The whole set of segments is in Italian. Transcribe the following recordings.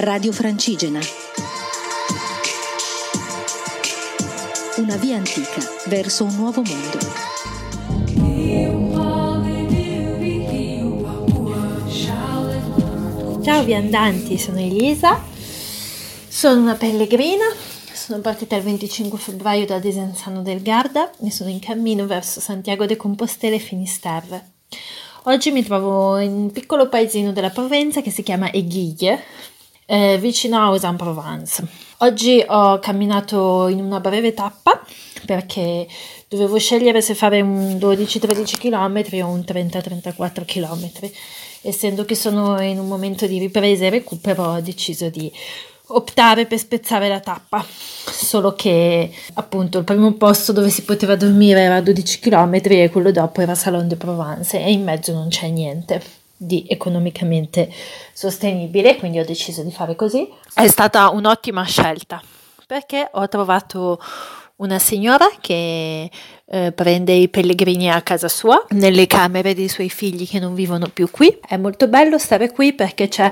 Radio Francigena. Una via antica verso un nuovo mondo. Ciao viandanti, sono Elisa, sono una pellegrina, sono partita il 25 febbraio da Desenzano del Garda e sono in cammino verso Santiago de Compostela e Finisterre. Oggi mi trovo in un piccolo paesino della Provenza che si chiama Aiguille, eh, vicino a Aix-en-Provence. Oggi ho camminato in una breve tappa perché dovevo scegliere se fare un 12-13 km o un 30-34 km. Essendo che sono in un momento di ripresa e recupero, ho deciso di optare per spezzare la tappa. Solo che appunto il primo posto dove si poteva dormire era a 12 km e quello dopo era Salon de Provence e in mezzo non c'è niente di economicamente sostenibile, quindi ho deciso di fare così. È stata un'ottima scelta perché ho trovato una signora che eh, prende i pellegrini a casa sua, nelle camere dei suoi figli che non vivono più qui. È molto bello stare qui perché c'è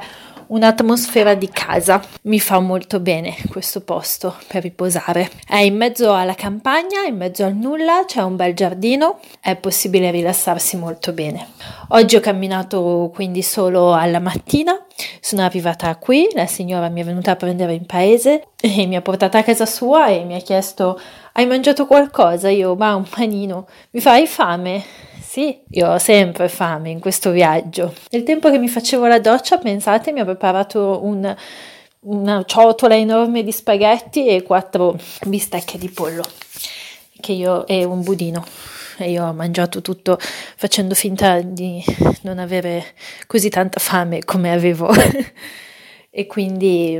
un'atmosfera di casa. Mi fa molto bene questo posto per riposare. È in mezzo alla campagna, in mezzo al nulla, c'è un bel giardino, è possibile rilassarsi molto bene. Oggi ho camminato quindi solo alla mattina, sono arrivata qui, la signora mi è venuta a prendere in paese e mi ha portata a casa sua e mi ha chiesto hai mangiato qualcosa? Io, ma un panino, mi fai fame? Sì, io ho sempre fame in questo viaggio. Nel tempo che mi facevo la doccia, pensate, mi ha preparato un, una ciotola enorme di spaghetti e quattro bistecche di pollo, che io e un budino. E io ho mangiato tutto facendo finta di non avere così tanta fame come avevo. e quindi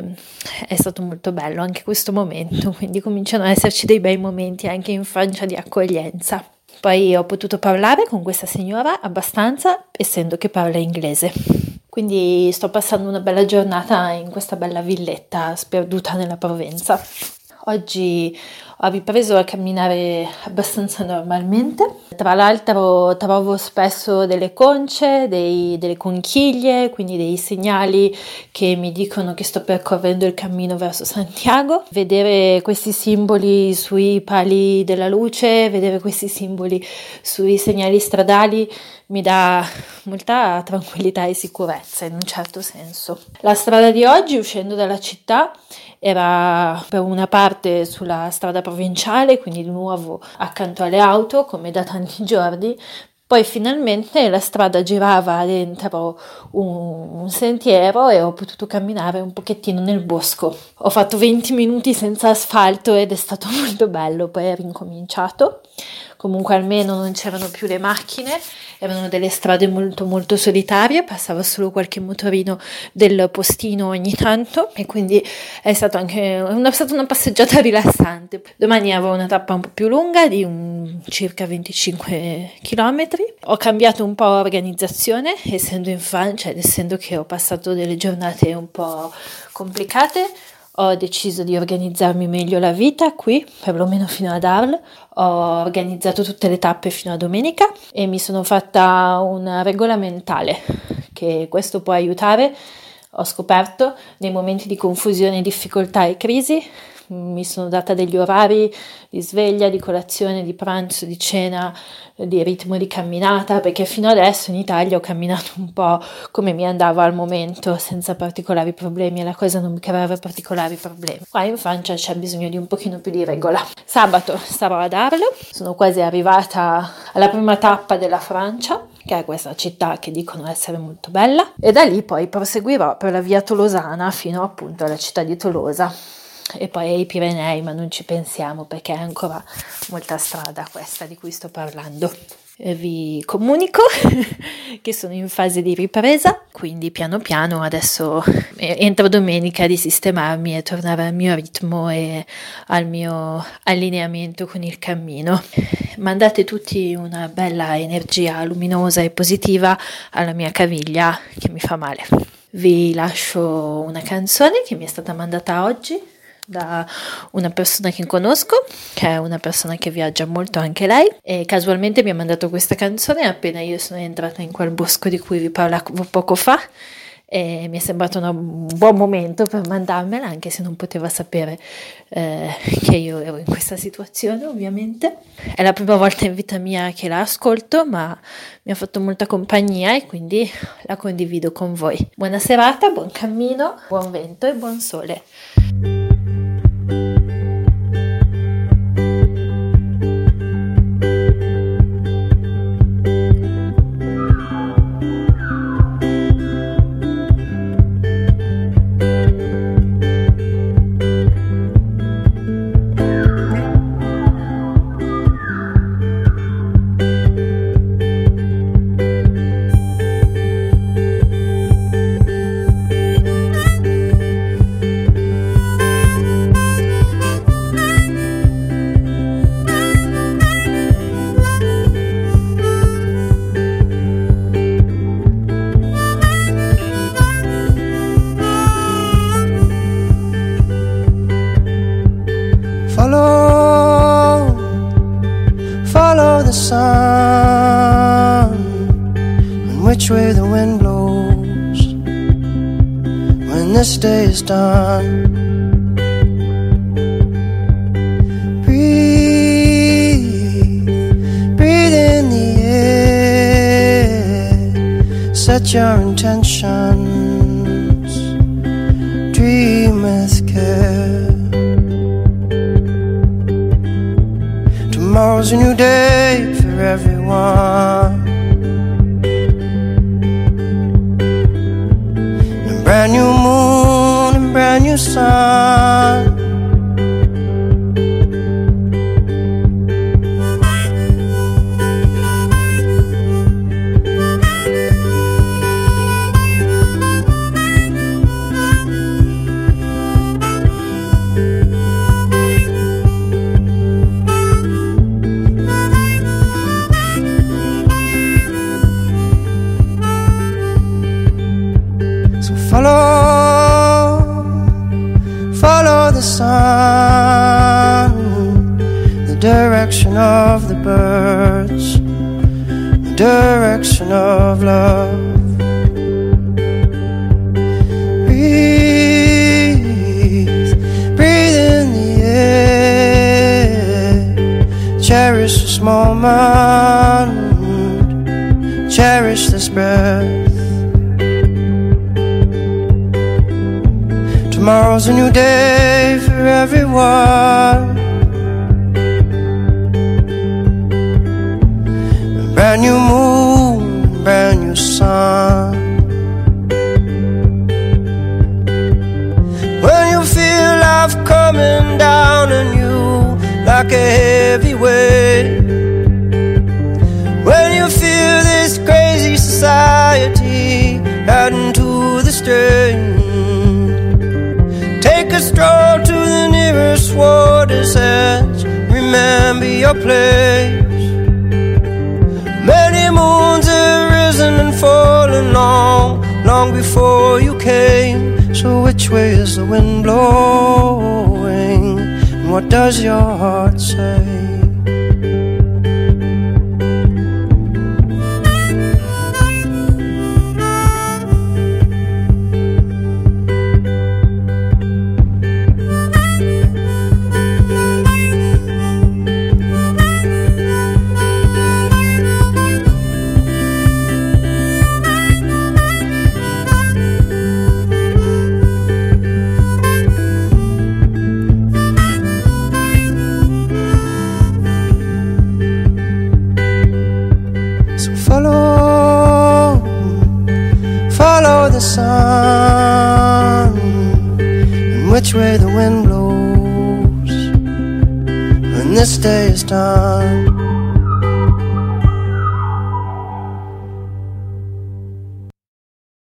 è stato molto bello anche questo momento, quindi cominciano ad esserci dei bei momenti anche in Francia di accoglienza. Poi ho potuto parlare con questa signora abbastanza, essendo che parla inglese. Quindi sto passando una bella giornata in questa bella villetta sperduta nella Provenza. Oggi ho ripreso a camminare abbastanza normalmente. Tra l'altro trovo spesso delle conce, dei, delle conchiglie, quindi dei segnali che mi dicono che sto percorrendo il cammino verso Santiago. Vedere questi simboli sui pali della luce, vedere questi simboli sui segnali stradali mi dà molta tranquillità e sicurezza in un certo senso. La strada di oggi uscendo dalla città era per una parte sulla strada provinciale, quindi di nuovo accanto alle auto come da tanti giorni, poi finalmente la strada girava dentro un, un, sentiero e ho potuto camminare un pochettino nel bosco. Ho fatto 20 minuti senza asfalto ed è stato molto bello, poi è ricominciato comunque almeno non c'erano più le macchine, erano delle strade molto molto solitarie, passava solo qualche motorino del postino ogni tanto e quindi è, stato anche, è stata una passeggiata rilassante. Domani avrò una tappa un po' più lunga di un, circa 25 km. Ho cambiato un po' organizzazione essendo in Francia ed essendo che ho passato delle giornate un po' complicate ho deciso di organizzarmi meglio la vita qui, perlomeno fino ad Arles. Ho organizzato tutte le tappe fino a domenica e mi sono fatta una regola mentale che questo può aiutare. Ho scoperto nei momenti di confusione, difficoltà e crisi mi sono data degli orari di sveglia, di colazione, di pranzo, di cena, di ritmo di camminata, perché fino adesso in Italia ho camminato un po' come mi andava al momento, senza particolari problemi e la cosa non mi creava particolari problemi. Qua in Francia c'è bisogno di un pochino più di regola. Sabato sarò ad Arlo, sono quasi arrivata alla prima tappa della Francia, che è questa città che dicono essere molto bella, e da lì poi proseguirò per la via Tolosana fino appunto alla città di Tolosa e poi ai Pirenei, ma non ci pensiamo perché è ancora molta strada questa di cui sto parlando. Vi comunico che sono in fase di ripresa, quindi piano piano adesso entro domenica di sistemarmi e tornare al mio ritmo e al mio allineamento con il cammino. Mandate tutti una bella energia luminosa e positiva alla mia caviglia che mi fa male. Vi lascio una canzone che mi è stata mandata oggi da una persona che conosco, che è una persona che viaggia molto anche lei, e casualmente mi ha mandato questa canzone appena io sono entrata in quel bosco di cui vi parlavo poco fa. E mi è sembrato un buon momento per mandarmela, anche se non poteva sapere eh, che io ero in questa situazione, ovviamente. È la prima volta in vita mia che la ascolto, ma mi ha fatto molta compagnia e quindi la condivido con voi. Buona serata, buon cammino, buon vento e buon sole. wind blows when this day is done. Breathe, breathe in the air, set your intentions, dream with care. Tomorrow's a new day for everyone. of the birds, the direction of love. Breathe, breathe in the air. Cherish this moment, cherish this breath. Tomorrow's a new day for everyone. When you moon burn your sun. When you feel life coming down on you like a heavy weight. When you feel this crazy society adding to the strain. Take a stroll to the nearest water's edge. Remember your place. rising and falling long, long before you came. So which way is the wind blowing? And what does your heart say? stay is done.